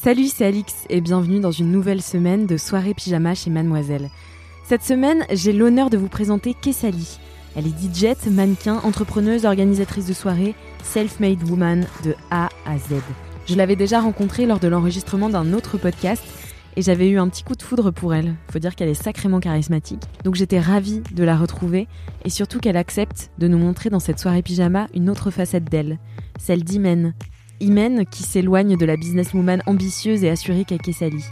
Salut, c'est Alix et bienvenue dans une nouvelle semaine de soirée pyjama chez Mademoiselle. Cette semaine, j'ai l'honneur de vous présenter Kessali. Elle est DJ, mannequin, entrepreneuse, organisatrice de soirée, self-made woman de A à Z. Je l'avais déjà rencontrée lors de l'enregistrement d'un autre podcast et j'avais eu un petit coup de foudre pour elle. Faut dire qu'elle est sacrément charismatique. Donc j'étais ravie de la retrouver et surtout qu'elle accepte de nous montrer dans cette soirée pyjama une autre facette d'elle, celle d'Imen. Imen qui s'éloigne de la businesswoman ambitieuse et assurée qu'est Kessali.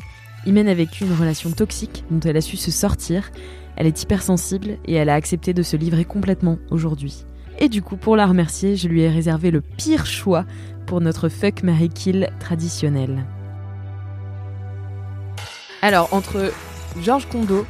Imen a vécu une relation toxique dont elle a su se sortir. Elle est hypersensible et elle a accepté de se livrer complètement aujourd'hui. Et du coup, pour la remercier, je lui ai réservé le pire choix pour notre fuck Mary Kill traditionnel. Alors, entre Georges Kondo,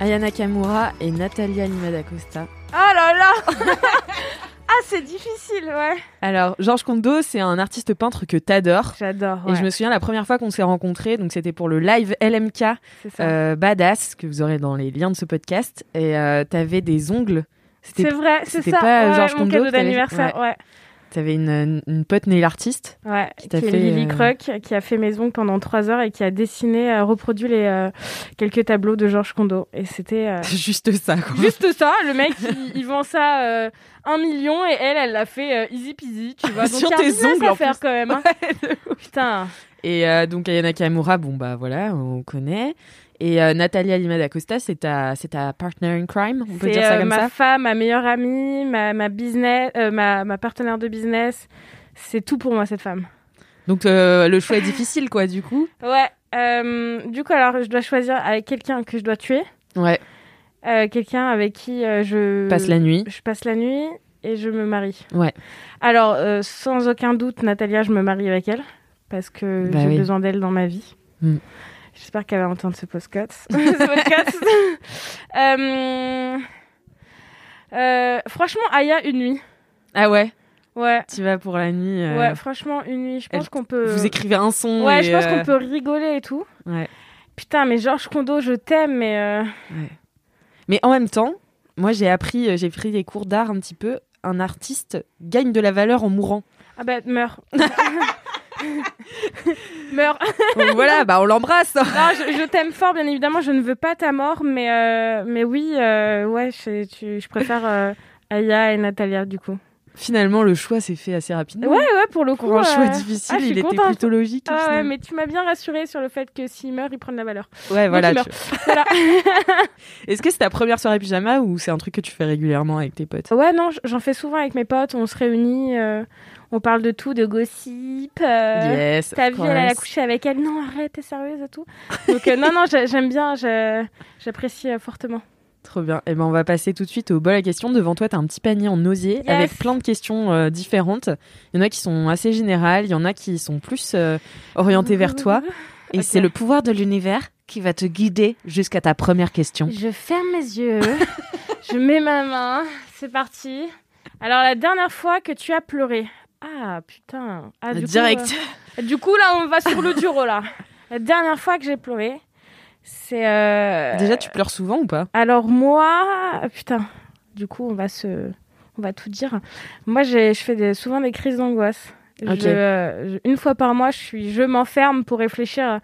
Ayana Kamura et Natalia Lima d'Acosta. Oh là là Ah, c'est difficile, ouais. Alors, Georges Kondo, c'est un artiste peintre que t'adores. J'adore. Et je me souviens la première fois qu'on s'est rencontrés, donc c'était pour le live LMK euh, Badass que vous aurez dans les liens de ce podcast. Et euh, t'avais des ongles. c'est vrai, c'est ça. pas ouais, Georges mon cadeau d'anniversaire, ouais. T'avais une, une pote nail artiste. Ouais, Qui qui, est fait, Lily euh, Croc, qui a fait mes ongles pendant trois heures et qui a dessiné, euh, reproduit les euh, quelques tableaux de Georges Kondo. Et c'était euh, Juste ça, quoi. juste ça. Le mec, il, il vend ça euh, un million et elle, elle l'a fait easy peasy, tu vois. Donc Sur y a tes ongles, à faire plus. quand même. hein. Putain. Et donc Ayana Kamura, bon bah voilà, on connaît. Et euh, Natalia Lima d'Acosta, c'est ta, c'est ta partner in crime, on peut C'est dire ça euh, comme ma ça? femme, ma meilleure amie, ma, ma business, euh, ma, ma partenaire de business. C'est tout pour moi cette femme. Donc euh, le choix est difficile, quoi, du coup. Ouais. euh, du coup, alors, je dois choisir avec quelqu'un que je dois tuer, Ouais. euh, quelqu'un avec qui euh, je Passe la nuit. je passe la nuit et je me marie. Ouais. Alors, euh, sans aucun doute, Natalia, je me marie avec elle parce que Bah j'ai oui. besoin d'elle dans ma vie. Mm. J'espère qu'elle va entendre ce podcast. ce podcast. Euh, euh, franchement, Aya, une nuit. Ah ouais. Ouais. Tu vas pour la nuit. euh, Ouais, franchement, une nuit. Je pense qu'on peut. Vous écrivez un son. Ouais, et, je pense qu'on peut rigoler et tout. Ouais. Putain, mais Georges Kondo, je t'aime, mais. euh, Mais en même temps, moi j'ai appris, j'ai pris des cours d'art un petit peu. Un artiste gagne de la valeur en mourant. Ah bah, meurs. meurs. Donc voilà, bah on l'embrasse. Non, je, je t'aime fort, bien évidemment. Je ne veux pas ta mort, mais, euh, mais oui, euh, ouais, je, tu- je préfère euh, Aya et Natalia, du coup. Finalement, le choix s'est fait assez rapidement. Ouais, ouais, pour le coup. Pour un choix difficile, ah, il était contente. plutôt logique. Ah ouais, mais tu m'as bien rassuré sur le fait que s'il meurt, il prend de la valeur. Ouais, voilà. tu-. Est-ce que c'est ta première soirée pyjama ou c'est un truc que tu fais régulièrement avec tes potes? Ouais, non, j'en fais souvent avec mes potes. On se réunit, euh, on parle de tout, de gossip. euh, Yes. Ta vie, elle, elle a couché avec elle. Non, arrête, t'es sérieuse et tout. Donc, euh, non, non, j'ai- j'aime bien, j'apprécie euh, fortement. Trop bien. Et ben on va passer tout de suite au bol à questions. Devant toi, tu as un petit panier en osier Yes. avec plein de questions euh, différentes. Il y en a qui sont assez générales, il y en a qui sont plus euh, orientées vers toi. Et c'est le pouvoir de l'univers qui va te guider jusqu'à ta première question. Je ferme mes yeux, je mets ma main, c'est parti. Alors, la dernière fois que tu as pleuré. Ah, putain. Ah, du coup, Direct. euh, du coup, là, on va sur le dur, là. La dernière fois que j'ai pleuré, c'est. euh, Déjà, tu pleures souvent ou pas? Alors moi, putain, du coup, on va se, on va tout dire. Moi, j'ai, je fais des- souvent des crises d'angoisse. Je, une fois par mois, je suis, je m'enferme pour réfléchir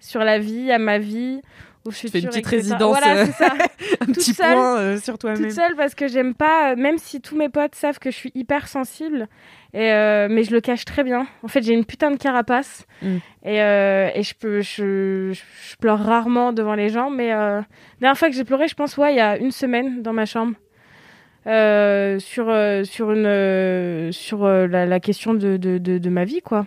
sur la vie, à ma vie, au Tu futur. fais une petite etc. résidence, Voilà, euh, ça. un petit seule, point euh, sur toi-même. toute seule parce que j'aime pas, même si tous mes potes savent que je suis hyper sensible, et, euh, mais je le cache très bien. En fait, j'ai une putain de carapace Mm. et, euh, et je, peux, je, je, je pleure rarement devant les gens. Mais euh, la dernière fois que j'ai pleuré, je pense, ouais, il y a une semaine dans ma chambre. sur, sur, une, sur la, la question de, de, de, de ma vie, quoi.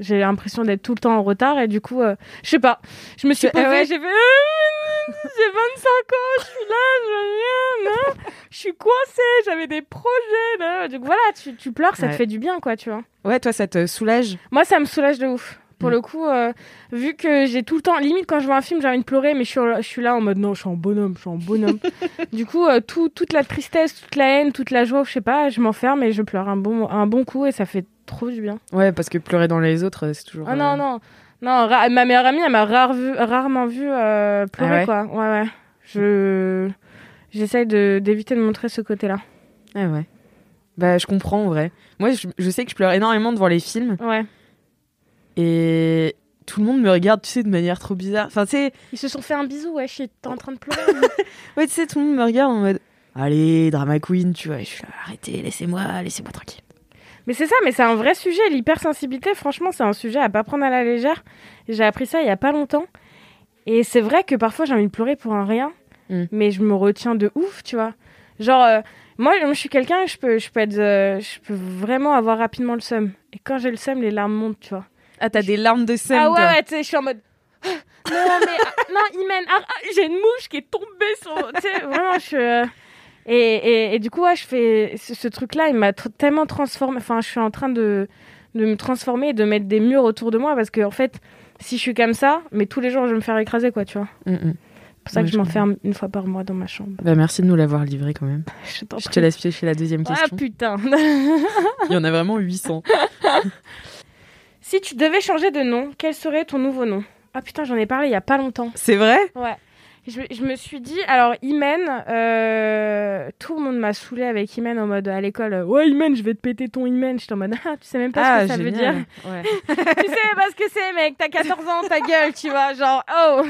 J'ai l'impression d'être tout le temps en retard et du coup, euh, je sais pas. Je me suis ah posée, ouais. j'ai fait. euh, J'ai 25 ans, je suis là, je, non, je suis coincée, j'avais des projets. Là. Donc voilà, tu, tu pleures, ça Ouais. te fait du bien, quoi, tu vois. Ouais, toi, ça te soulage? Moi, ça me soulage de ouf. Pour Mm. le coup, euh, vu que j'ai tout le temps, limite quand je vois un film, j'ai envie de pleurer, mais je suis, je suis là en mode non, je suis en bonhomme, je suis en bonhomme. du coup, euh, tout, toute la tristesse, toute la haine, toute la joie, je sais pas, je m'enferme et je pleure un bon, un bon coup et ça fait trop du bien. Ouais, parce que pleurer dans les autres, euh, c'est toujours. Ah euh, non, non, non, ma meilleure amie, elle m'a rare vu, rarement vu pleurer, Ah ouais quoi. Ouais, ouais. Je. J'essaye de- d'éviter de montrer ce côté-là. Ah ouais. Bah, je comprends en vrai. Moi, je, je sais que je pleure énormément devant les films Ouais. Et tout le monde me regarde, tu sais, de manière trop bizarre. Enfin, sais, Ils se sont fait un bisou, ouais, je suis en train de pleurer. ouais, tu sais, tout le monde me regarde en mode Allez, drama queen, tu vois. Je suis là, arrêtez, laissez-moi, laissez-moi tranquille. Mais c'est ça, mais c'est un vrai sujet. L'hypersensibilité, franchement, c'est un sujet à pas prendre à la légère. J'ai appris ça il y a pas longtemps. Et c'est vrai que parfois j'ai envie de pleurer pour un rien, Mm. mais je me retiens de ouf, tu vois. Genre, euh, moi, je suis quelqu'un, je peux, je peux être, euh, je peux vraiment avoir rapidement le seum. Et quand j'ai le seum, les larmes montent, tu vois. Ah, t'as des larmes de scène, ah ouais, ouais, tu sais, je suis en mode. non, mais ah, non, Imen, ah, ah, j'ai une mouche qui est tombée sur. Tu sais, vraiment, je suis. euh, Et, et, et du coup, ouais, je fais ce, ce truc-là, il m'a tr- tellement transformé. Enfin, je suis en train de, de me transformer et de mettre des murs autour de moi parce que, en fait, si je suis comme ça, mais tous les jours, je vais me faire écraser, quoi, tu vois. Mm, mm. C'est pour ça Ouais, que je je m'enferme une fois par mois dans ma chambre. Bah, merci de nous l'avoir livré quand même. Je t'en Je te laisse piocher la deuxième Ah question. putain. Il y en a vraiment 800. si tu devais changer de nom, quel serait ton nouveau nom? Ah putain, j'en ai parlé il y a pas longtemps. C'est vrai? Ouais. Je, je me suis dit, alors Imen, euh, tout le monde m'a saoulé avec Imen en mode à l'école, euh, ouais Imen, je vais te péter ton Imen. J'étais en mode, ah, tu sais même pas ce que ça veut dire. Ouais. tu sais pas ce que c'est, mec, t'as 14 ans, ta gueule, tu vois, genre, oh,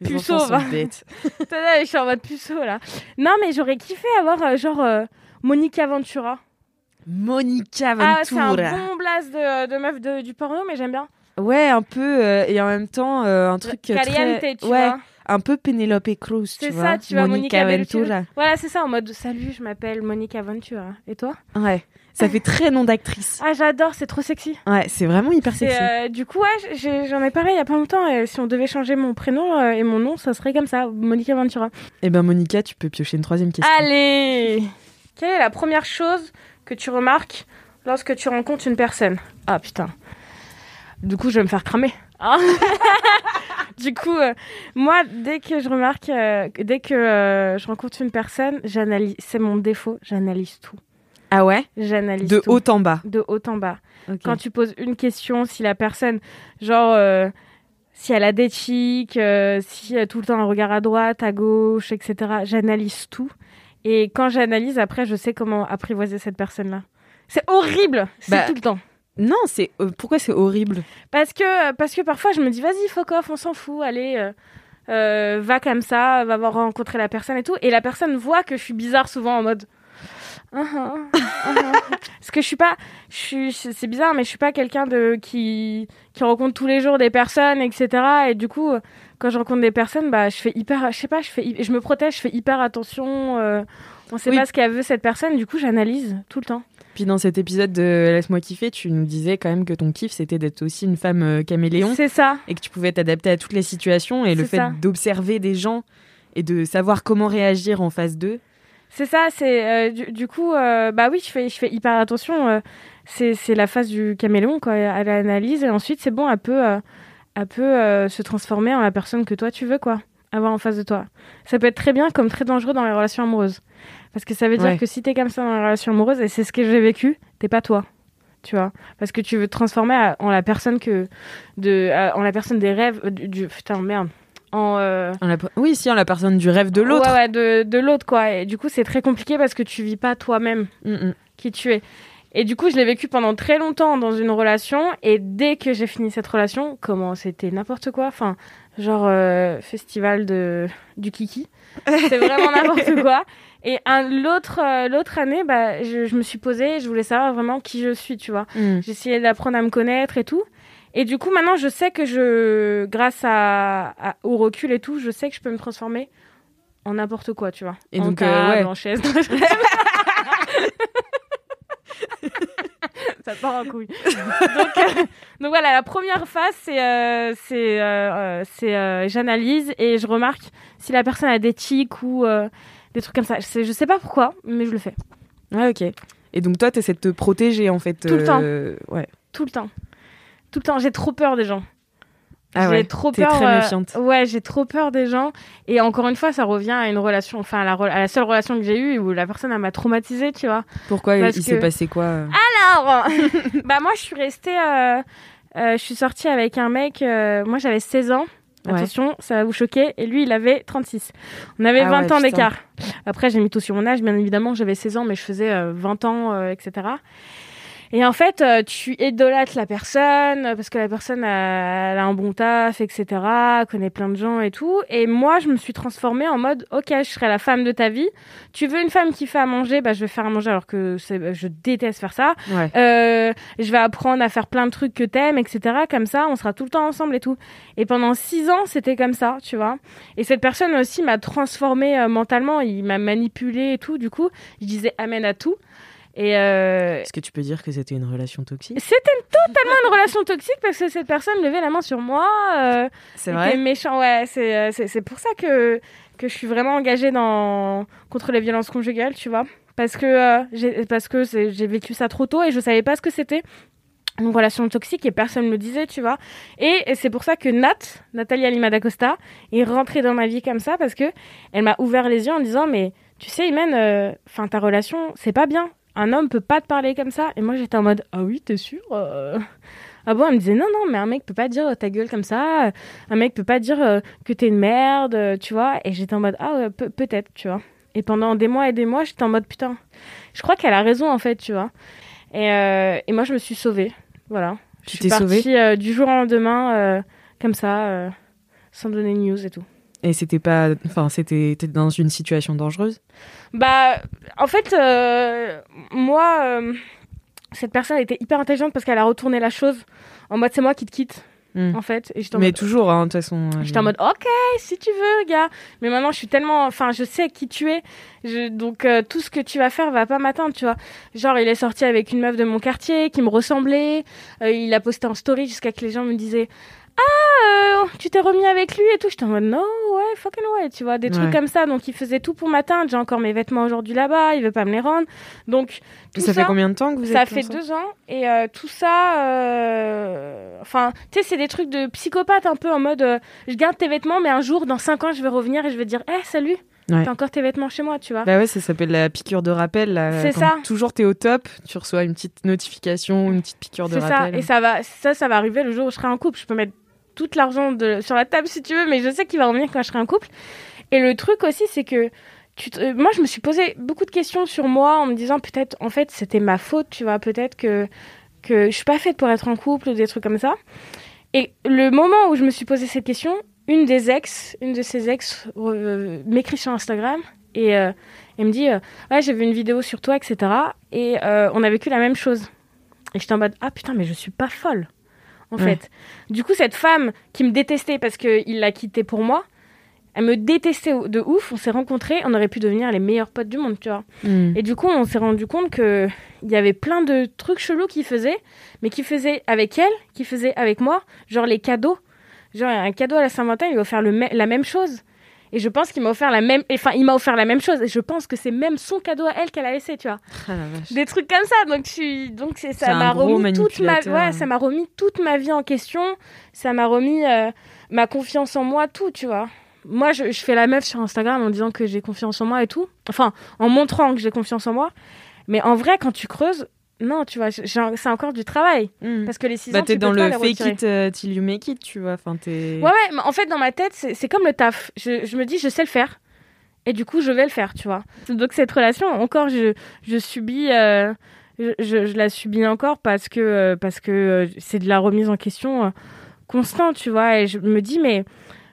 Les puceau, sont bêtes. Là, je suis en mode puceau là. Non, mais j'aurais kiffé avoir euh, genre euh, Monica Ventura. Monica Ah, c'est un Ventura. bon blast de, de meuf de- du porno, mais j'aime bien. Ouais, un peu, euh, et en même temps, euh, un truc euh, Caliente, très... tu ouais, vois. un peu Penelope Cruz, tu C'est vois. ça, tu vois, Monica Ventura. Ventura. Voilà, c'est ça, en mode salut, je m'appelle Monica Ventura. Et toi? Ouais, ça fait très nom d'actrice. Ah, j'adore, c'est trop sexy. Ouais, c'est vraiment hyper C'est, sexy. euh, du coup, ouais, j'en ai parlé il y a pas longtemps. Et si on devait changer mon prénom euh, et mon nom, ça serait comme ça, Monica Ventura. Eh ben Monica, tu peux piocher une troisième question. Allez Quelle est la première chose que tu remarques lorsque tu rencontres une personne Ah putain. Du coup, je vais me faire cramer. Hein du coup, euh, moi, dès que je remarque, euh, dès que euh, je rencontre une personne, j'analyse. C'est mon défaut, j'analyse tout. Ah ouais? J'analyse De tout. haut en bas. De haut en bas. Quand tu poses une question, si la personne, genre, si elle a des euh, si elle a tout le temps un regard à droite, à gauche, etc., j'analyse tout. Et quand j'analyse, après, je sais comment apprivoiser cette personne-là. C'est horrible, c'est Bah, tout le temps. Non, c'est euh, pourquoi c'est horrible? Parce que, parce que parfois, je me dis, vas-y, fuck off, on s'en fout, allez, euh, euh, va comme ça, va voir rencontrer la personne et tout. Et la personne voit que je suis bizarre souvent en mode. Ah, ah. Parce que je suis pas, je suis, c'est bizarre, mais je suis pas quelqu'un de qui qui rencontre tous les jours des personnes, etc. Et du coup, quand je rencontre des personnes, bah, je fais hyper, je sais pas, je fais, je me protège, je fais hyper attention. euh, on sait Oui. pas ce qu'elle veut cette personne, du coup, j'analyse tout le temps. Puis dans cet épisode de Laisse-moi kiffer, tu nous disais quand même que ton kiff c'était d'être aussi une femme euh, caméléon C'est ça. et que tu pouvais t'adapter à toutes les situations et le fait d'observer des gens et de savoir comment réagir en face d'eux. C'est ça, c'est euh, du, du coup, euh, bah oui, je fais, je fais hyper attention. euh, c'est, la phase du caméléon, quoi. Elle analyse et ensuite, c'est bon, elle peut, elle peut se transformer en la personne que toi tu veux, quoi. Avoir en face de toi. Ça peut être très bien comme très dangereux dans les relations amoureuses. Parce que ça veut dire Ouais. que si t'es comme ça dans les relations amoureuses, et c'est ce que j'ai vécu, t'es pas toi. Tu vois Parce que tu veux te transformer à- en la personne que. De, à- en la personne des rêves. Du, du- putain, merde. En. euh, En la- Oui, si, en la personne du rêve de l'autre. Ouais, ouais, de, de l'autre, quoi. Et du coup, c'est très compliqué parce que tu vis pas toi-même Mm, mm. qui tu es. Et du coup, je l'ai vécu pendant très longtemps dans une relation. Et dès que j'ai fini cette relation, comment c'était n'importe quoi. Enfin, genre euh, festival de du kiki. C'est vraiment n'importe quoi. Et l'autre, euh, l'autre année, bah, je, je me suis posée, je voulais savoir vraiment qui je suis, tu vois. Mm. Essayé d'apprendre à me connaître et tout. Et du coup, maintenant, je sais que je, grâce à, à- au recul et tout, je sais que je peux me transformer en n'importe quoi, tu vois. Et en donc, euh, table, ouais. en chaise. Ça part en couille. donc, euh, donc voilà, la première phase, c'est euh, c'est euh, euh, euh, j'analyse et je remarque si la personne a des tics ou euh, des trucs comme ça. Je sais, pas pourquoi, mais je le fais Ouais, ok. Et donc toi, t'essaies de te protéger en fait. Tout le temps. euh, Ouais. tout le temps. Tout le temps, j'ai trop peur des gens. Ah j'ai ouais. trop peur. très euh, méfiante. ouais, j'ai trop peur des gens. Et encore une fois, ça revient à une relation, enfin à la, re- à la seule relation que j'ai eue où la personne m'a traumatisée, tu vois. Pourquoi il parce il s'est passé quoi euh Alors, bah moi je suis restée, euh, je suis sortie avec un mec. moi j'avais 16 ans. Ouais. Attention, ça va vous choquer. Et lui, il avait 36. On avait Ah 20 ouais, ans d'écart. Après, j'ai mis tout sur mon âge, bien évidemment. J'avais 16 ans, mais je faisais euh, 20 ans, etc. Et en fait, euh, tu idolâtres la personne euh, parce que la personne a, elle a un bon taf, etc. connaît plein de gens et tout. Et moi, je me suis transformée en mode, ok, je serai la femme de ta vie. Tu veux une femme qui fait à manger, bah je vais faire à manger alors que c'est- je déteste faire ça. Ouais. Euh, je vais apprendre à faire plein de trucs que t'aimes, etc. Comme ça, on sera tout le temps ensemble et tout. Et pendant six ans, c'était comme ça, tu vois. Et cette personne aussi m'a transformée euh, mentalement. Il m'a manipulée et tout. Du coup, je disais amen à tout. Et euh, Est-ce que tu peux dire que c'était une relation toxique? C'était totalement une relation toxique parce que cette personne levait la main sur moi. Euh, C'est vrai? méchant. Ouais, c'est euh, c'est pour ça que que je suis vraiment engagée dans contre les violences conjugales, tu vois. Parce que euh, j'ai parce que c'est- j'ai vécu ça trop tôt et je savais pas ce que c'était une relation toxique et personne me le disait, tu vois. Et, et c'est pour ça que Nat, Nathalie Lima d'Acosta, est rentrée dans ma vie comme ça parce que elle m'a ouvert les yeux en disant mais tu sais Imen, enfin ta relation c'est pas bien. Un homme peut pas te parler comme ça. Et moi j'étais en mode ah oui t'es sûr euh Ah bon, elle me disait non, non, mais un mec peut pas dire euh, ta gueule comme ça, un mec peut pas dire euh, que t'es une merde, tu vois. Et j'étais en mode ah ouais, peut- peut-être, tu vois. Et pendant des mois et des mois, j'étais en mode putain, je crois qu'elle a raison en fait, tu vois. Et, euh, et moi, je me suis sauvée, voilà. Tu je suis partie du jour au lendemain, comme ça, sans donner de news et tout. Et c'était pas. Enfin, c'était. Dans une situation dangereuse? Bah, en fait, euh, moi, euh, cette personne était hyper intelligente parce qu'elle a retourné la chose en mode c'est moi qui te quitte, Hmm. en fait. Et j'étais en Mais mode, toujours, hein, de toute façon. J'étais en mode ok si tu veux gars mais maintenant je suis tellement enfin je sais qui tu es je, donc euh, tout ce que tu vas faire va pas m'atteindre tu vois genre il est sorti avec une meuf de mon quartier qui me ressemblait il a posté en story jusqu'à que les gens me disaient ah euh, tu t'es remis avec lui et tout j'étais en mode non ouais fucking ouais tu vois des trucs comme ça donc il faisait tout pour m'atteindre j'ai encore mes vêtements aujourd'hui là-bas il veut pas me les rendre donc tout Ça fait combien de temps que vous ça êtes fait ensemble deux ans et euh, tout ça, euh, enfin, tu sais, c'est des trucs de psychopathe un peu en mode, je garde tes vêtements, mais un jour, dans cinq ans, je vais revenir et je vais dire, eh, salut, Ouais. t'as encore tes vêtements chez moi, tu vois. Bah ouais, ça s'appelle la piqûre de rappel. là. C'est ça. Toujours t'es au top, tu reçois une petite notification, une petite piqûre de C'est ça, rappel. et ça va, ça, ça va arriver le jour où je serai en couple. Je peux mettre tout l'argent sur la table si tu veux, mais je sais qu'il va revenir quand je serai en couple. Et le truc aussi, c'est que euh, moi, je me suis posé beaucoup de questions sur moi en me disant peut-être, en fait, c'était ma faute, tu vois, peut-être que que je suis pas faite pour être en couple ou des trucs comme ça. Et le moment où je me suis posé cette question, une des ex, une de ses ex euh, m'écrit sur Instagram et euh, me dit ouais j'ai vu une vidéo sur toi etc et on a vécu la même chose et j'étais en mode ah putain mais je suis pas folle en Ouais. fait du coup cette femme qui me détestait parce que il l'a quitté pour moi elle me détestait de ouf on s'est rencontrés on aurait pu devenir les meilleurs potes du monde tu vois Hmm. et du coup, on s'est rendu compte que il y avait plein de trucs chelous qu'il faisait, mais qu'il faisait avec elle, qu'il faisait avec moi, genre les cadeaux. Genre un cadeau à la Saint-Valentin, il le me- la même chose. Et je pense qu'il m'a offert la même, enfin il m'a offert la même chose. Et je pense que c'est même son cadeau à elle qu'elle a laissé, tu vois. Ah. Des trucs comme ça. Donc donc c'est ça m'a remis toute ma, ouais, ça m'a remis toute ma vie en question. Ça m'a remis euh, ma confiance en moi, tout, tu vois. Moi, je, je fais la meuf sur Instagram en disant que j'ai confiance en moi et tout. Enfin, en montrant que j'ai confiance en moi. Mais en vrai, quand tu creuses, non, tu vois, j'ai- c'est encore du travail. Hmm. Parce que les six Bah ans, t'es tu dans peux pas le fake it euh, till you make it, tu vois. Enfin, t'es. Ouais, ouais, mais en fait, dans ma tête, c'est c'est comme le taf. Je, je me dis, je sais le faire. Et du coup, je vais le faire, tu vois. Donc, cette relation, encore, je, je subis. euh, je, la subis encore parce que euh, parce que euh, c'est de la remise en question euh, constante, tu vois. Et je me dis, mais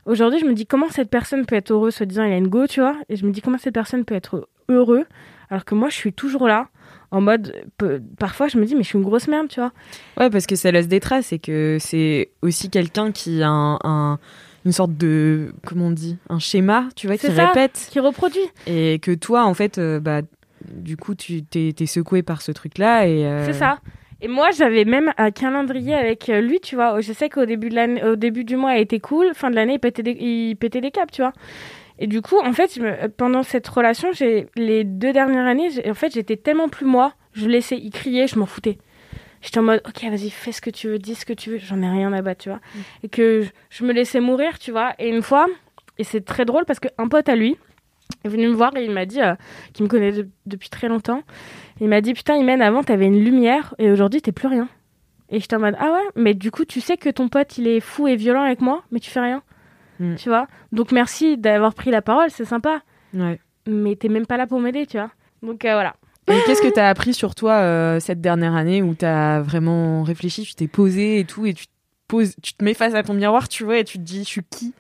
aujourd'hui, je me dis comment cette personne peut être heureuse, se disant il a une go, tu vois. Et je me dis comment cette personne peut être heureux alors que moi, je suis toujours là. En mode, peu- parfois je me dis, mais je suis une grosse merde, tu vois. Ouais, parce que ça laisse des traces et que c'est aussi quelqu'un qui a un, un- une sorte de, comment on dit, un schéma, tu vois, qui ça. répète. Qui reproduit. Et que toi, en fait, euh, bah, du coup, tu t'es secoué par ce truc-là. et euh, C'est ça. Et moi, j'avais même un calendrier avec euh, lui, tu vois. Je sais qu'au début, de l'année- au début du mois, il était cool. Fin de l'année, il pétait, des, il pétait des câbles, tu vois. Et du coup, en fait, je me- pendant cette relation, j'ai les deux dernières années, en fait, j'étais tellement plus moi. Je laissais, il criait, je m'en foutais. J'étais en mode, ok, vas-y, fais ce que tu veux, dis ce que tu veux, j'en ai rien à battre, tu vois. Et que je, je me laissais mourir, tu vois. Et une fois, et c'est très drôle parce qu'un pote à lui est venu me voir et il m'a dit, euh, qu'il me connaît de- depuis très longtemps, il m'a dit, putain, Imen, avant, t'avais une lumière et aujourd'hui, t'es plus rien. Et j'étais en mode, ah ouais, mais du coup, tu sais que ton pote, il est fou et violent avec moi, mais tu fais rien. Mm. Tu vois? Donc, merci d'avoir pris la parole, c'est sympa. ouais. Mais t'es même pas là pour m'aider, tu vois. Donc, euh, voilà. Et qu'est-ce que t'as appris sur toi euh, cette dernière année où t'as vraiment réfléchi, tu t'es posé et tout, et tu te poses, tu te mets face à ton miroir, tu vois, et tu te dis, je suis qui?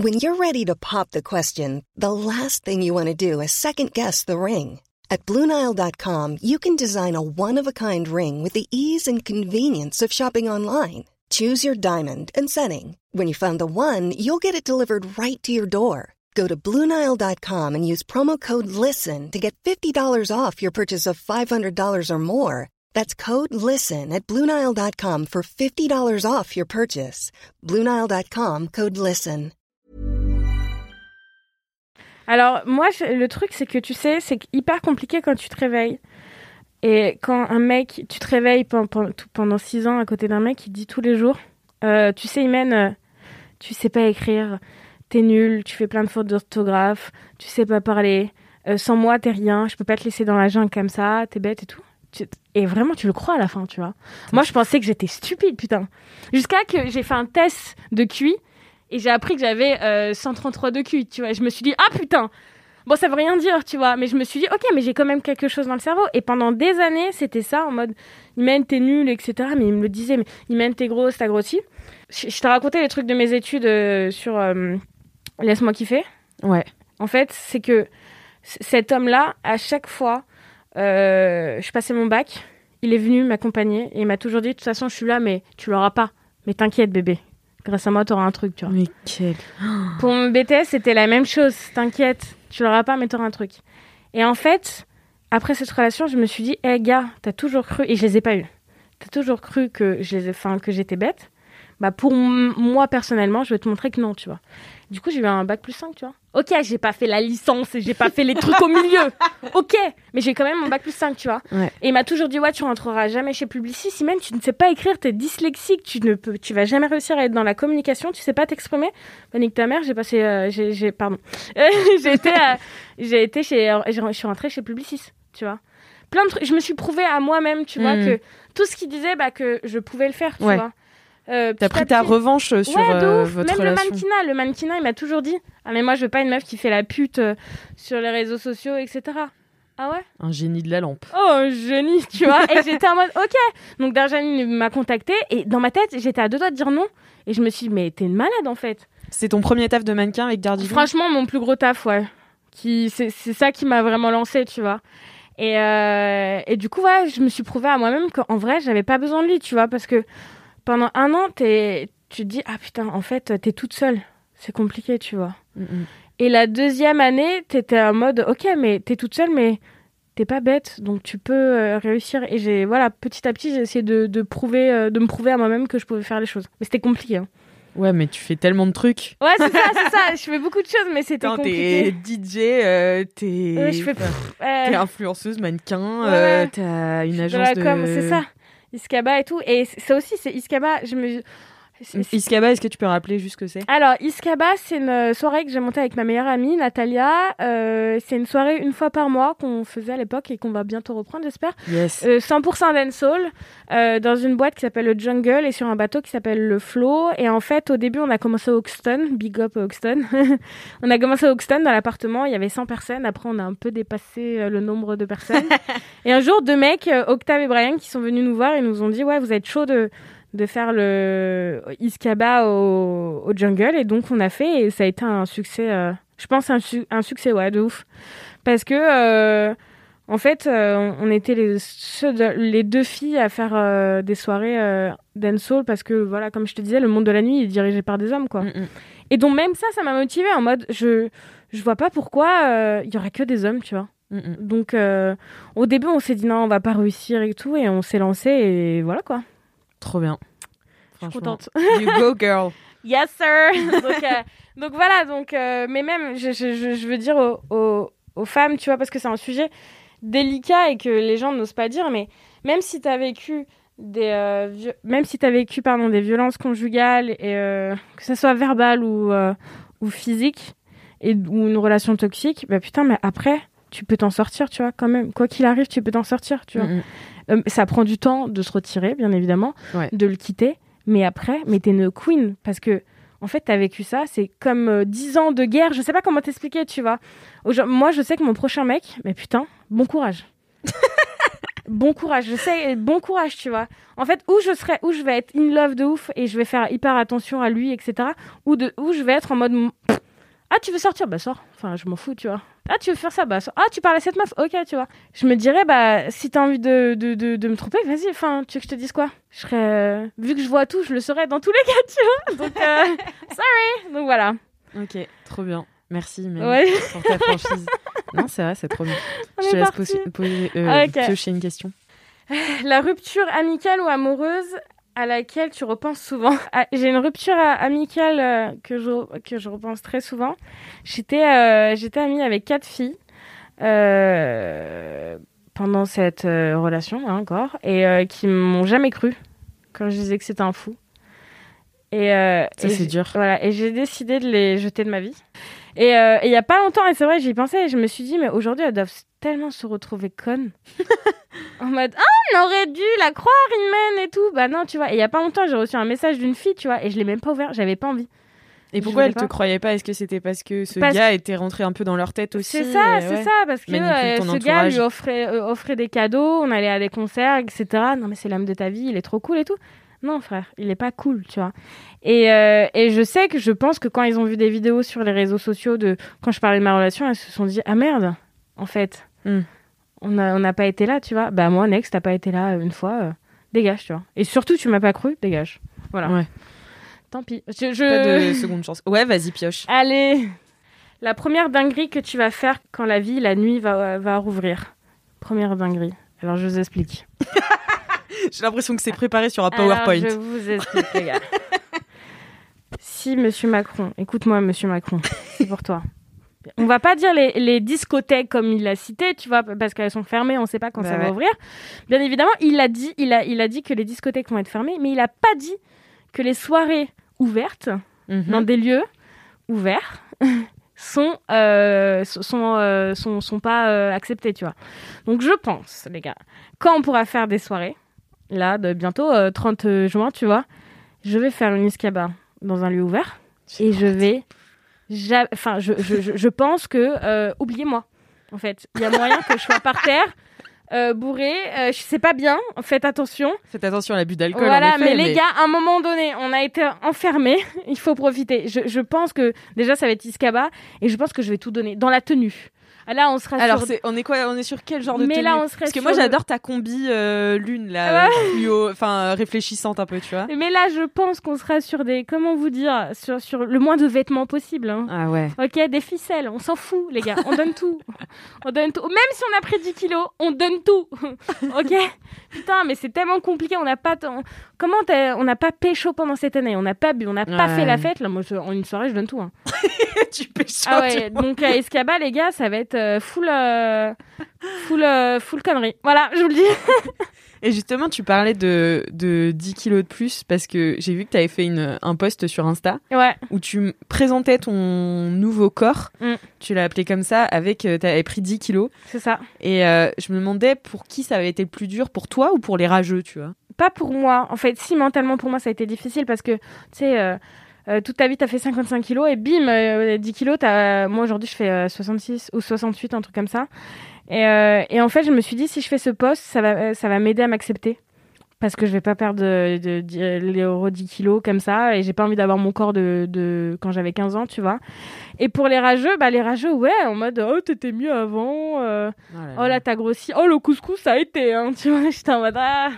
When you're ready to pop the question, the last thing you want to do is second guess the ring. At Bluenile.com, you can design a one of a kind ring with the ease and convenience of shopping online. Choose your diamond and setting. When you find the one, you'll get it delivered right to your door. Go to Bluenile.com and use promo code LISTEN to get $50 off your purchase of $500 or more. That's code LISTEN at Bluenile.com for $50 off your purchase. Bluenile.com code LISTEN. Alors, moi, le truc, c'est que tu sais, c'est hyper compliqué quand tu te réveilles. Et quand un mec, tu te réveilles pendant six ans à côté d'un mec qui te dit tous les jours, euh, tu sais, Imen, euh, tu sais pas écrire, t'es nul, tu fais plein de fautes d'orthographe, tu sais pas parler, euh, sans moi, t'es rien, je peux pas te laisser dans la jungle comme ça, t'es bête et tout. Et vraiment, tu le crois à la fin, tu vois. Moi, je pensais que j'étais stupide, putain. Jusqu'à que j'ai fait un test de QI et j'ai appris que j'avais euh, 133 de QI, tu vois. Je me suis dit, ah putain Bon, ça veut rien dire, tu vois. Mais je me suis dit, ok, mais j'ai quand même quelque chose dans le cerveau. Et pendant des années, c'était ça, en mode, Imen, t'es nul, etc. Mais il me le disait, mais Imen, t'es grosse, t'as grossi. Je, je t'ai raconté les trucs de mes études euh, sur euh, Laisse-moi kiffer. Ouais. En fait, c'est que cet homme-là, à chaque fois, euh, je passais mon bac, il est venu m'accompagner et il m'a toujours dit, de toute façon, je suis là, mais tu l'auras pas. Mais t'inquiète, bébé. Grâce à moi, t'auras un truc, tu vois. Mais quel. Pour mon BTS, c'était la même chose. T'inquiète, tu l'auras pas, mais t'auras un truc. Et en fait, après cette relation, je me suis dit, hé gars, t'as toujours cru, et je les ai pas eu. T'as toujours cru que je les ai, enfin, que j'étais bête. Bah pour moi personnellement, je vais te montrer que non, tu vois. Du coup, j'ai eu un bac plus 5, tu vois. Ok, j'ai pas fait la licence et j'ai pas fait les trucs au milieu. Ok, mais j'ai quand même mon bac plus 5, tu vois. Ouais. Et il m'a toujours dit, ouais, tu rentreras jamais chez Publicis. Si même tu ne sais pas écrire, t'es dyslexique, tu ne peux, tu vas jamais réussir à être dans la communication, tu sais pas t'exprimer. Bah, nique ta mère, j'ai passé, euh, j'ai, j'ai- pardon. j'ai été, euh, j'ai été chez, euh, je suis rentrée chez Publicis, tu vois. Plein de trucs. Je me suis prouvé à moi-même, tu vois, Mm. que tout ce qu'il disait, bah, que je pouvais le faire, tu Ouais. vois. Euh, T'as pris ta revanche sur ouais, de euh, ouf. votre Même le mannequinat, le mannequinat, il m'a toujours dit Ah, mais moi, je veux pas une meuf qui fait la pute euh, sur les réseaux sociaux, etc. Ah ouais? Un génie de la lampe. Oh, un génie, tu vois. et j'étais en mode Ok. Donc, Darjani m'a contacté et dans ma tête, j'étais à deux doigts de dire non. Et je me suis dit Mais t'es une malade en fait. C'est ton premier taf de mannequin avec Dardilon Franchement, mon plus gros taf, ouais. Qui, c'est, c'est ça qui m'a vraiment lancé, tu vois. Et, euh, et du coup, ouais, je me suis prouvé à moi-même qu'en vrai, j'avais pas besoin de lui, tu vois, parce que pendant un an, t'es, tu te dis, ah putain, en fait, t'es toute seule. C'est compliqué, tu vois. Mm, mm. Et la deuxième année, t'étais en mode, ok, mais t'es toute seule, mais t'es pas bête, donc tu peux euh, réussir. Et j'ai, voilà, petit à petit, j'ai essayé de, de prouver, euh, de me prouver à moi-même que je pouvais faire les choses. Mais c'était compliqué. hein. Ouais, mais tu fais tellement de trucs. Ouais, c'est ça, c'est ça. Je fais beaucoup de choses, mais c'était compliqué. T'es DJ, euh, t'es. Ouais, je fais. pff, T'es influenceuse, mannequin, Ouais, euh, t'as une de agence de. c'est ça. Iskaba et tout. Et ça aussi, c'est Iskaba. Je me, Iskaba, est-ce que tu peux rappeler juste ce que c'est? Alors, Iskaba, c'est une soirée que j'ai montée avec ma meilleure amie, Natalia. Euh, c'est une soirée une fois par mois qu'on faisait à l'époque et qu'on va bientôt reprendre, j'espère. Yes. Euh, 100% dancehall, euh, dans une boîte qui s'appelle le Jungle et sur un bateau qui s'appelle le Flow. Et en fait, au début, on a commencé à Hoxton, big up Hoxton. on a commencé à Hoxton dans l'appartement, il y avait 100 personnes. Après, on a un peu dépassé euh, le nombre de personnes. et un jour, deux mecs, euh, Octave et Brian, qui sont venus nous voir et nous ont dit Ouais, vous êtes chaud de, de faire le Iskaba au, au Jungle. Et donc, on a fait et ça a été un succès, euh, je pense, un, su- un succès, ouais, de ouf. Parce que. euh, en fait, euh, on était les, deux filles à faire des soirées dancehall parce que, voilà, comme je te disais, le monde de la nuit est dirigé par des hommes, quoi. Mm, mm. Et donc, même ça, ça m'a motivée en mode, je, je vois pas pourquoi il y aurait que des hommes, tu vois. Mm. Donc, au début, on s'est dit non, on va pas réussir et tout, et on s'est lancé, et voilà, quoi. Trop bien. Je suis contente. You go, girl. Yes, sir. donc, euh, donc voilà, donc, euh, mais même, je, je, je, je veux dire aux, aux, aux femmes, tu vois, parce que c'est un sujet délicat et que les gens n'osent pas dire, mais même si tu as vécu des, euh, vi- même si t'as vécu pardon des violences conjugales et que ça soit verbal ou ou physique et ou une relation toxique, bah putain, mais après tu peux t'en sortir, tu vois, quand même. Quoi qu'il arrive, tu peux t'en sortir, tu vois. Mm, mm. Euh, ça prend du temps de se retirer, bien évidemment, Ouais. de le quitter. Mais après, mais t'es une queen parce que, en fait, t'as vécu ça. C'est comme euh, 10 ans de guerre. Je sais pas comment t'expliquer, tu vois. Moi, je sais que mon prochain mec, mais putain, bon courage. bon courage. Je sais, bon courage, tu vois. En fait, où je serai, où je vais être in love de ouf et je vais faire hyper attention à lui, etc. Ou de, où je vais être en mode, ah, tu veux sortir? Bah, sors. Enfin, je m'en fous, tu vois. Ah, tu veux faire ça Bah. Ah, tu parles à cette meuf Ok, tu vois. Je me dirais, bah, si t'as envie de, de, de, de me tromper, vas-y. Enfin, tu veux que je te dise quoi? Je serais. euh, vu que je vois tout, je le saurais dans tous les cas, tu vois. Donc, euh, sorry. Donc, voilà. Ok, trop bien. Merci, Mel, Ouais. pour ta franchise. non, c'est vrai, c'est trop bien. On Je te laisse poser, poser- euh, piocher une question. La rupture amicale ou amoureuse à laquelle tu repenses souvent. Ah, J'ai une rupture euh, amicale euh, que, je, que je repense très souvent. J'étais euh, j'étais amie avec quatre filles euh, pendant cette relation, hein, encore, et qui m'ont jamais cru quand je disais que c'était un fou. Et, Ça, c'est dur. Voilà, et j'ai décidé de les jeter de ma vie. Et il y a pas longtemps, et c'est vrai, j'y pensais, et je me suis dit, mais aujourd'hui, elles doivent tellement se retrouver connes. en mode, ah, on aurait dû la croire, Inmen et tout. Bah non, tu vois. Et il y a pas longtemps, j'ai reçu un message d'une fille, tu vois, et je l'ai même pas ouvert, j'avais pas envie. Et pourquoi elle te pas. croyait pas? Est-ce que c'était parce que ce Parce- gars était rentré un peu dans leur tête aussi? C'est ça, c'est ouais. ça, parce que euh, ce gars lui offrait, euh, offrait des cadeaux, on allait à des concerts, etc. Non, mais c'est l'âme de ta vie, il est trop cool et tout. Non, frère, il est pas cool, tu vois. Et, euh, et je sais que je pense que quand ils ont vu des vidéos sur les réseaux sociaux de quand je parlais de ma relation, elles se sont dit ah merde, en fait, Hmm. on n'a on pas été là, tu vois. Bah moi, Next, t'as pas été là euh, une fois, euh, dégage, tu vois. Et surtout, tu m'as pas cru, dégage. Voilà. Ouais. Tant pis. Je, je... Pas de seconde chance. Ouais, vas-y, pioche. Allez, la première dinguerie que tu vas faire quand la vie, la nuit va, va rouvrir. Première dinguerie. Alors je vous explique. J'ai l'impression que c'est préparé sur un Alors, PowerPoint. je vous explique, les gars. Si Monsieur Macron, écoute-moi, Monsieur Macron, c'est pour toi. On va pas dire les, les discothèques comme il l'a cité, tu vois, parce qu'elles sont fermées, on sait pas quand Bah ça ouais. va ouvrir. Bien évidemment, il a dit, il a, il a dit que les discothèques vont être fermées, mais il a pas dit que les soirées ouvertes Mhm. dans des lieux ouverts sont euh, sont, euh, sont sont pas euh, acceptés, tu vois. Donc je pense, les gars, quand on pourra faire des soirées, là, de bientôt euh, 30 juin, tu vois, je vais faire une escaba dans un lieu ouvert et je vais, enfin, je, je, je, je pense que euh, oubliez-moi. En fait, il y a moyen que je sois par terre. Euh, bourré, euh, je sais pas bien, faites attention. Faites attention à l'abus d'alcool. Voilà, en effet, mais les gars, à un moment donné, on a été enfermés. Il faut profiter. Je, je pense que déjà, ça va être Iskaba et je pense que je vais tout donner dans la tenue. Ah, Là, on sera Alors, sur. c'est- on est quoi On est sur quel genre de Mais tenue là, on serait Parce que moi, le- j'adore ta combi euh, lune, là, euh, fluo- enfin, euh, réfléchissante un peu, tu vois. Mais là, je pense qu'on sera sur des. Comment vous dire sur, sur le moins de vêtements possible. hein. Ah ouais. Ok, des ficelles, on s'en fout, les gars. On donne tout. On donne tout. Même si on a pris 10 kilos, on donne tout. ok? Putain, mais c'est tellement compliqué. On n'a pas. Comment on n'a pas pécho pendant cette année? On n'a pas bu, on n'a pas fait la fête. Là, moi, je- en une soirée, je donne tout. hein. tu pêches. Ah ouais, donc à Escaba, les gars, ça va être euh, full, euh, full, euh, full connerie. Voilà, je vous le dis. Et justement, tu parlais de, de 10 kilos de plus parce que j'ai vu que tu avais fait une, un post sur Insta Ouais. où tu présentais ton nouveau corps. Mm. Tu l'as appelé comme ça, avec, tu avais pris 10 kilos. C'est ça. Et euh, je me demandais pour qui ça avait été le plus dur, pour toi ou pour les rageux, tu vois? Pas pour moi. En fait, si mentalement pour moi ça a été difficile parce que, tu sais, euh, euh, toute ta vie t'as fait 55 kilos et bim, euh, 10 kilos, t'as... moi aujourd'hui je fais euh, 66 ou 68, un truc comme ça. Et, euh, et en fait, je me suis dit, si je fais ce poste, ça va, euh, ça va m'aider à m'accepter. Parce que je vais pas perdre de, de, de- les euros 10 kilos comme ça. Et j'ai pas envie d'avoir mon corps de, de quand j'avais 15 ans, tu vois. Et pour les rageux, bah les rageux, ouais, en mode, oh, t'étais mieux avant. euh, Oh là, t'as grossi. Oh, le couscous, ça a été. Hein, tu vois, j'étais en mode. Ah,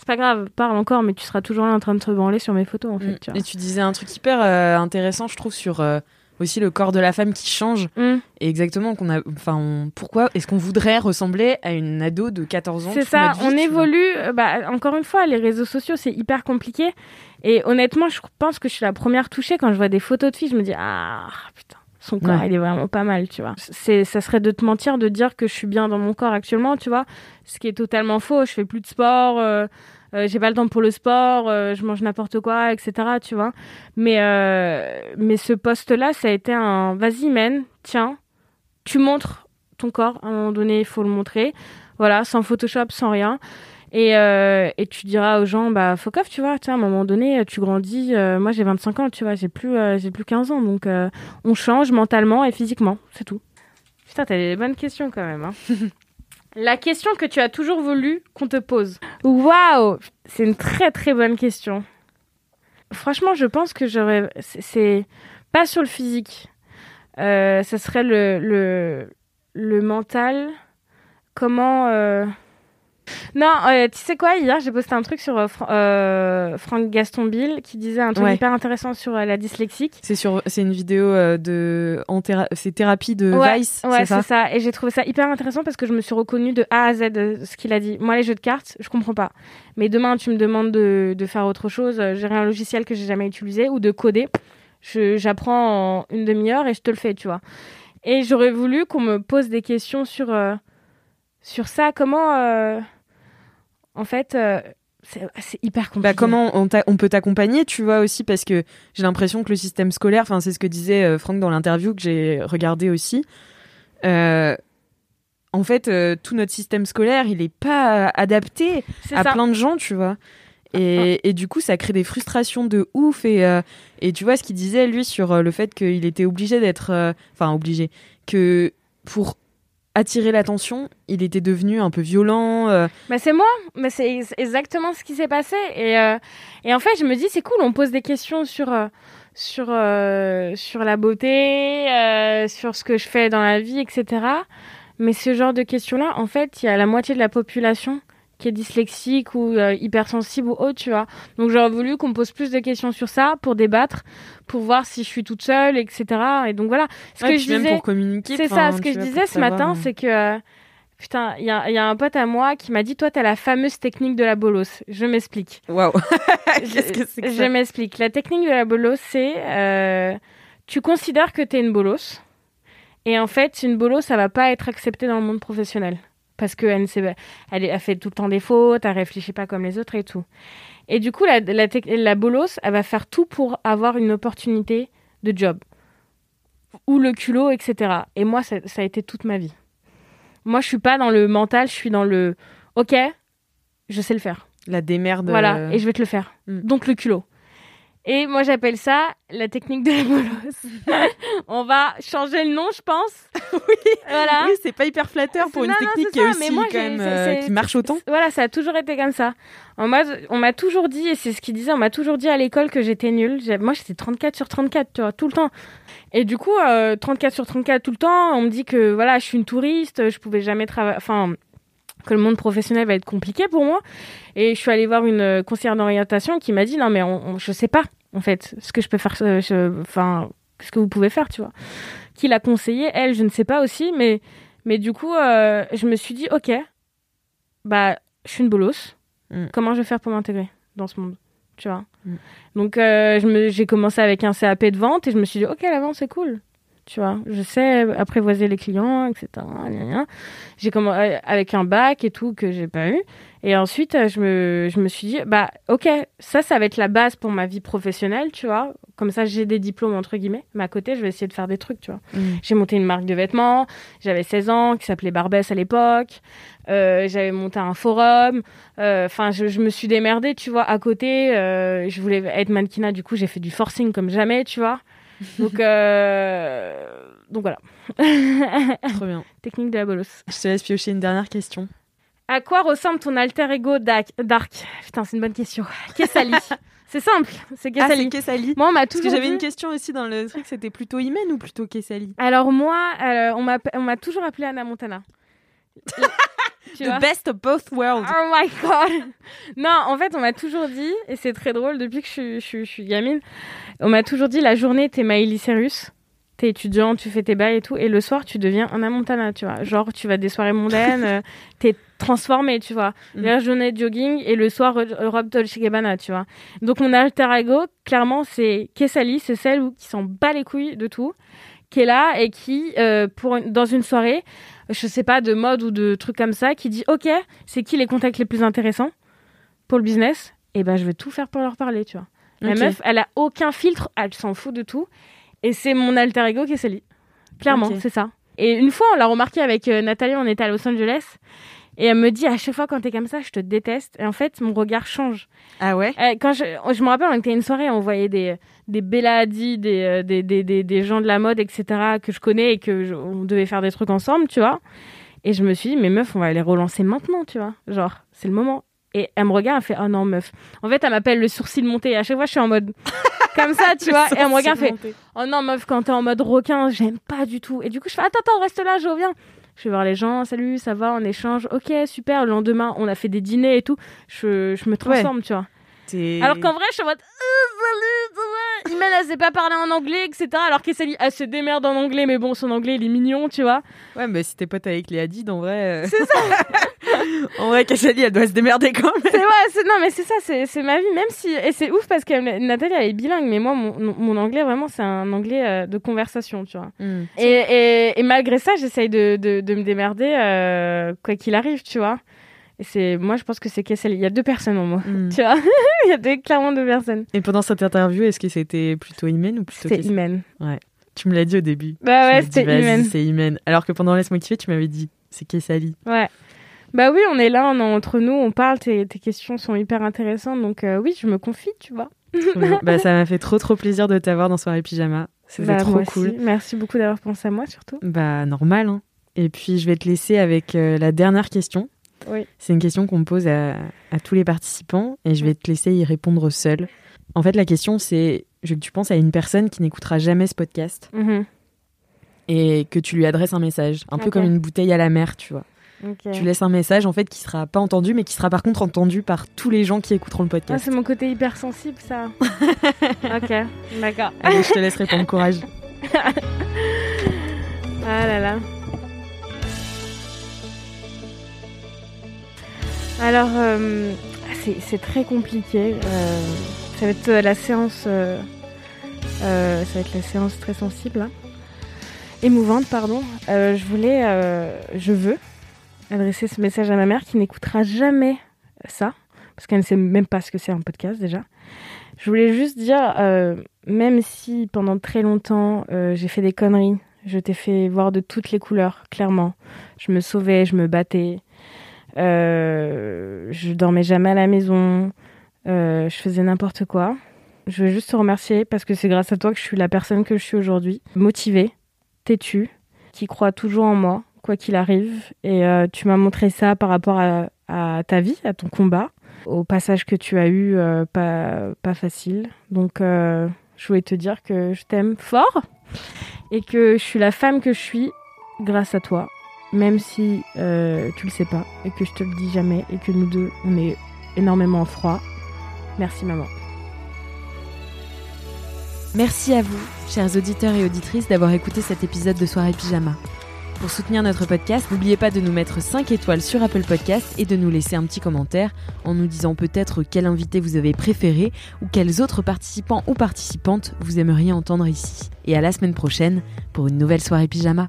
c'est pas grave, parle encore, mais tu seras toujours là en train de te branler sur mes photos, en fait. Mm. Tu vois. Et tu disais un truc hyper euh, intéressant, je trouve, sur euh, aussi le corps de la femme qui change. Mm. Et exactement, qu'on a, enfin, pourquoi est-ce qu'on voudrait ressembler à une ado de 14 ans? C'est ça, vie, on évolue. euh, Bah, encore une fois, les réseaux sociaux, c'est hyper compliqué. Et honnêtement, je pense que je suis la première touchée quand je vois des photos de filles. Je me dis, ah putain, son corps, Ouais. il est vraiment pas mal, tu vois. C'est, ça serait de te mentir de dire que je suis bien dans mon corps actuellement, tu vois. Ce qui est totalement faux. Je fais plus de sport. euh, euh, j'ai pas le temps pour le sport, euh, je mange n'importe quoi, etc. Tu vois. Mais, mais ce poste-là, ça a été un vas-y, man, tiens, tu montres ton corps. À un moment donné, il faut le montrer. Voilà, sans Photoshop, sans rien. Et, euh, et tu diras aux gens, bah, fuck off, tu vois, tu sais, à un moment donné, tu grandis. euh, moi, j'ai 25 ans, tu vois, j'ai plus, euh, j'ai plus 15 ans. Donc, on change mentalement et physiquement, c'est tout. Putain, t'as des bonnes questions quand même. Hein. La question que tu as toujours voulu qu'on te pose. Waouh C'est une très très bonne question. Franchement, je pense que j'aurais. c'est- pas sur le physique. Ça serait le, le, le mental. Comment. Non, euh, tu sais quoi Hier, j'ai posté un truc sur euh, Fra- euh, Franck Gaston Bill qui disait un truc Ouais. hyper intéressant sur euh, la dyslexique. C'est sur, c'est une vidéo de, en théra- c'est thérapie de Ouais, Vice, Ouais, c'est ça. Et j'ai trouvé ça hyper intéressant parce que je me suis reconnue de A à Z de ce qu'il a dit. Moi, les jeux de cartes, je comprends pas. Mais demain, tu me demandes de, de faire autre chose. J'ai un logiciel que j'ai jamais utilisé ou de coder. J'apprends en une demi-heure et je te le fais, tu vois. Et j'aurais voulu qu'on me pose des questions sur, sur ça. Comment, en fait, euh, c'est hyper compliqué. Bah, comment on, peut t'accompagner, tu vois aussi, parce que j'ai l'impression que le système scolaire, enfin c'est ce que disait euh, Franck dans l'interview que j'ai regardé aussi. euh, en fait, euh, tout notre système scolaire, il est pas adapté à ça. plein de gens, tu vois. Et, et du coup, ça crée des frustrations de ouf. Et, euh, et tu vois ce qu'il disait, lui, sur le fait qu'il était obligé d'être. euh, Enfin, obligé. Que pour attirer l'attention, il était devenu un peu violent. euh, Bah c'est moi, mais c'est ex- exactement ce qui s'est passé. Et, euh, et en fait, je me dis, c'est cool, on pose des questions sur, euh, sur, euh, sur la beauté, sur ce que je fais dans la vie, etc. Mais ce genre de questions-là, en fait, il y a la moitié de la population qui est dyslexique ou euh, hypersensible ou autre, tu vois. Donc j'aurais voulu qu'on me pose plus de questions sur ça pour débattre, pour voir si je suis toute seule, etc. Et donc voilà. Ce ouais, que je même disais, pour communiquer. c'est ça, ce que je disais ce savoir, matin, euh, c'est que euh, putain, il y a, il y a un pote à moi qui m'a dit toi t'as la fameuse technique de la bolos. Je m'explique. Waouh Qu'est-ce que c'est que Je ça? m'explique. La technique de la bolos, c'est euh, tu considères que t'es une bolos et en fait une bolos ça va pas être accepté dans le monde professionnel parce qu'elle elle, elle fait tout le temps des fautes, elle réfléchit pas comme les autres et tout. Et du coup la, la, bolos elle va faire tout pour avoir une opportunité de job ou le culot, etc. Et moi, ça, ça a été toute ma vie. Moi, je suis pas dans le mental, je suis dans le OK, je sais le faire. La démerde. Voilà, euh, et je vais te le faire. Mm. Donc le culot. Et moi, j'appelle ça la technique de la bolos. On va changer le nom, je pense. oui. Voilà. Oui, c'est pas hyper flatteur pour une non, technique qui est ça, mais aussi moi, quand j'ai- même c'est- euh, qui marche autant. Voilà, ça a toujours été comme ça. En mode, on m'a toujours dit, et c'est ce qu'il disait, on m'a toujours dit à l'école que j'étais nulle. Moi, j'étais 34 sur 34, tu vois, tout le temps. Et du coup, euh, 34 sur 34 tout le temps, on me dit que voilà, je suis une touriste, je pouvais jamais travailler. Enfin, que le monde professionnel va être compliqué pour moi. Et je suis allée voir une euh, conseillère d'orientation qui m'a dit non, mais on, on- je sais pas, en fait, ce que je peux faire. je- Enfin, ce que vous pouvez faire, tu vois. Qui l'a conseillé, elle, je ne sais pas aussi, mais, mais du coup, euh, je me suis dit, ok, bah, je suis une bolosse. Mm. Comment je vais faire pour m'intégrer dans ce monde Tu vois? Mm. Donc, euh, j'ai commencé avec un CAP de vente et je me suis dit, ok, la vente, c'est cool. Tu vois. Je sais apprivoiser les clients, etc. J'ai commencé avec un bac et tout que j'ai pas eu. Et ensuite, je me, je me suis dit, bah, ok, ça, ça va être la base pour ma vie professionnelle, tu vois. Comme ça, j'ai des diplômes, entre guillemets. Mais à côté, je vais essayer de faire des trucs, tu vois. Mm. J'ai monté une marque de vêtements. J'avais 16 ans, qui s'appelait Barbès à l'époque. Euh, j'avais monté un forum. Euh, Enfin, je, je, me suis démerdée, tu vois. À côté, euh, je voulais être mannequinat. Du coup, j'ai fait du forcing comme jamais, tu vois. Donc, euh, donc voilà. Trop bien. Technique de la bolos. Je te laisse piocher une dernière question. À quoi ressemble ton alter ego Dark Putain, c'est une bonne question. Kessali. c'est simple, c'est Kessali. Ah, Kessali. Moi, on m'a toujours Parce que j'avais dit... une question aussi dans le truc, c'était plutôt Imen ou plutôt Kessali Alors moi, euh, on m'a toujours appelé Anna Montana. tu The vois? best of both worlds. Oh my god. Non, en fait, on m'a toujours dit, et c'est très drôle depuis que je, suis, je, je suis gamine, on m'a toujours dit la journée, t'es Miley Cyrus t'es étudiant, tu fais tes bails et tout, et le soir, tu deviens Anna Montana, tu vois. Genre, tu vas des soirées mondaines, euh, t'es transformé, tu vois. Mm. La journée de jogging et le soir, robe Dolce Gabbana, tu vois. Donc, mon alter ego, clairement, c'est Kessali, c'est celle qui s'en bat les couilles de tout, qui est là et qui, euh, pour une- dans une soirée, je sais pas, de mode ou de trucs comme ça, qui dit, OK, c'est qui les contacts les plus intéressants pour le business? Et ben, je vais tout faire pour leur parler, tu vois. La meuf, elle a aucun filtre, elle s'en fout de tout. Et c'est mon alter ego qui est Sally. Clairement, c'est ça. Et une fois, on l'a remarqué avec euh, Nathalie, on était à Los Angeles. Et elle me dit, à chaque fois quand t'es comme ça, je te déteste. Et en fait, mon regard change. Ah ouais? Euh, quand je, je me rappelle, on était à une soirée, on voyait des, des Bella Hadid, des, euh, des, des, des, des gens de la mode, etc., que je connais et que je- on devait faire des trucs ensemble, tu vois. Et je me suis dit, mais meuf, on va les relancer maintenant, tu vois. Genre, c'est le moment. Et elle me regarde, elle fait, oh non, meuf. En fait, elle m'appelle le sourcil monté. Et à chaque fois, je suis en mode, comme ça, tu vois. Et elle me regarde, elle fait, oh non, meuf, quand t'es en mode requin, j'aime pas du tout. Et du coup, je fais, attends, attends, reste là, je reviens. Je vais voir les gens, salut, ça va, on échange. Ok, super. Le lendemain, on a fait des dîners et tout. Je, je me transforme, tu vois. Alors qu'en vrai, je suis en mode Euh, salut, ça va? Imen, elle sait pas parler en anglais, etc. Alors qu'Essali, elle se démerde en anglais, mais bon, son anglais, il est mignon, tu vois. Ouais, mais si t'es pote avec les Hadid, en vrai. C'est ça En vrai, Kessali, elle doit se démerder quand même. C'est ouais, non, mais c'est ça, c'est ma vie, même si. Et c'est ouf parce que Nathalie, elle est bilingue, mais moi, mon, mon anglais, vraiment, c'est un anglais euh, de conversation, tu vois. Mm. Et, et, et malgré ça, j'essaye de, de, de me démerder, euh, quoi qu'il arrive, tu vois. Et c'est, moi, je pense que c'est Kessali. Il y a deux personnes en moi, Mm. tu vois. Il y a deux, clairement deux personnes. Et pendant cette interview, est-ce que c'était plutôt Imen ou plutôt C'est Kessali Imen. Tu me l'as dit au début. Bah ouais, c'était Imen. C'est Imen. Alors que pendant Laisse-moi kiffer, tu m'avais dit c'est Kessali. Ouais. Bah oui, on est là, on est entre nous, on parle, tes, tes questions sont hyper intéressantes, donc euh, oui, je me confie, tu vois. Bah, ça m'a fait trop trop plaisir de t'avoir dans Soirée Pyjama. C'était Bah, trop moi cool. aussi. Merci beaucoup d'avoir pensé à moi, surtout. Bah normal. Hein. Et puis je vais te laisser avec euh, la dernière question. Oui. C'est une question qu'on me pose à, à tous les participants et je vais te laisser y répondre seule. En fait, la question c'est je veux que tu penses à une personne qui n'écoutera jamais ce podcast Mhm. et que tu lui adresses un message, un peu comme une bouteille à la mer, tu vois. Tu laisses un message en fait qui sera pas entendu, mais qui sera par contre entendu par tous les gens qui écouteront le Ah, podcast. c'est mon côté hypersensible, ça. ok, d'accord. Allez, je te laisse répondre, courage. Ah là là. Alors, euh, c'est très compliqué. euh, ça va être la séance. euh, euh, ça va être la séance très sensible. hein. Émouvante, pardon. Euh, je voulais. euh, je veux adresser ce message à ma mère qui n'écoutera jamais ça. Parce qu'elle ne sait même pas ce que c'est un podcast déjà. Je voulais juste dire, euh, même si pendant très longtemps euh, j'ai fait des conneries, je t'ai fait voir de toutes les couleurs, clairement. Je me sauvais, je me battais. Euh, je dormais jamais à la maison. Je faisais n'importe quoi. Je veux juste te remercier parce que c'est grâce à toi que je suis la personne que je suis aujourd'hui. Motivée, têtue, qui croit toujours en moi, quoi qu'il arrive. Et euh, tu m'as montré ça par rapport à, ta vie, à ton combat, au passage que tu as eu, euh, pas, facile. Donc, euh, je voulais te dire que je t'aime fort et que je suis la femme que je suis grâce à toi, même si tu le sais pas et que je te le dis jamais et que nous deux on est énormément en froid. Merci maman. Merci à vous, chers auditeurs et auditrices, d'avoir écouté cet épisode de Soirée Pyjama. Pour soutenir notre podcast, n'oubliez pas de nous mettre 5 étoiles sur Apple Podcast et de nous laisser un petit commentaire en nous disant peut-être quel invité vous avez préféré ou quels autres participants ou participantes vous aimeriez entendre ici. Et à la semaine prochaine pour une nouvelle soirée pyjama.